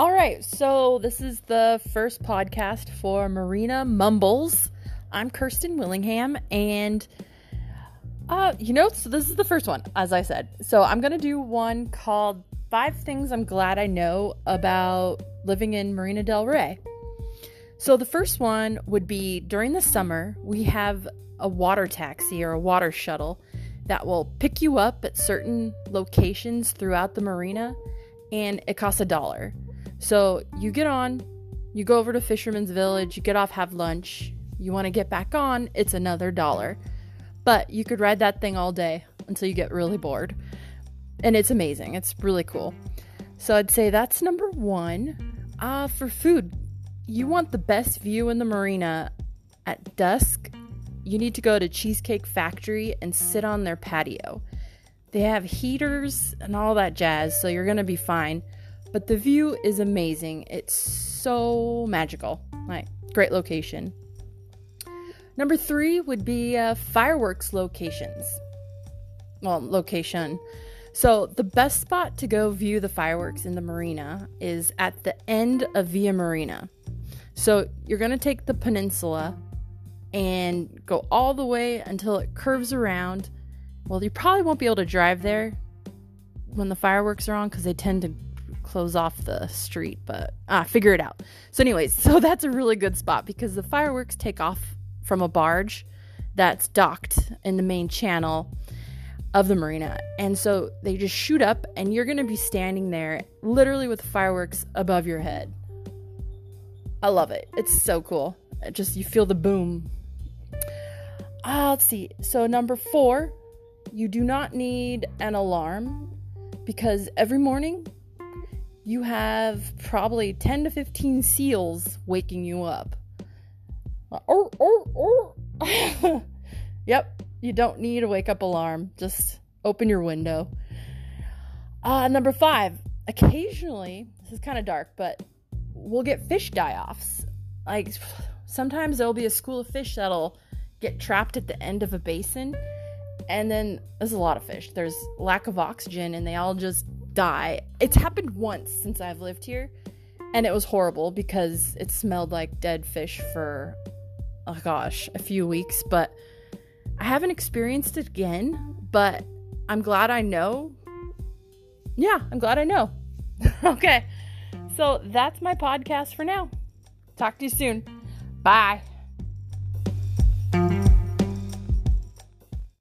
All right, so this is the first podcast for Marina Mumbles. I'm Kirsten Willingham, and uh, you know, so this is the first one, as I said. So I'm gonna do one called Five Things I'm Glad I Know About Living in Marina Del Rey. So the first one would be during the summer, we have a water taxi or a water shuttle that will pick you up at certain locations throughout the marina, and it costs a dollar. So you get on, you go over to Fisherman's Village, you get off, have lunch, you want to get back on, it's another dollar. But you could ride that thing all day until you get really bored. And it's amazing. It's really cool. So I'd say that's number one. Uh, for food, you want the best view in the marina at dusk. You need to go to Cheesecake Factory and sit on their patio. They have heaters and all that jazz, so you're gonna be fine. But the view is amazing. It's so magical. Like, great location. Number three would be uh, fireworks locations. Well, location. So, the best spot to go view the fireworks in the marina is at the end of Via Marina. So, you're going to take the peninsula and go all the way until it curves around. Well, you probably won't be able to drive there when the fireworks are on because they tend to close off the street, but ah, figure it out. So, anyways, so that's a really good spot because the fireworks take off from a barge that's docked in the main channel of the marina. And so they just shoot up, and you're going to be standing there literally with fireworks above your head. I love it. It's so cool. It just you feel the boom. Uh, let's see. So, number four, you do not need an alarm because every morning you have probably 10 to 15 seals waking you up. Oh, oh, oh. yep, you don't need a wake up alarm. Just open your window. Uh, number five, occasionally, this is kind of dark, but we'll get fish die offs. Like sometimes there'll be a school of fish that'll get trapped at the end of a basin, and then there's a lot of fish. There's lack of oxygen, and they all just die. It's happened once since I've lived here, and it was horrible because it smelled like dead fish for oh gosh, a few weeks, but I haven't experienced it again, but I'm glad I know. Yeah, I'm glad I know. okay. So that's my podcast for now. Talk to you soon. Bye.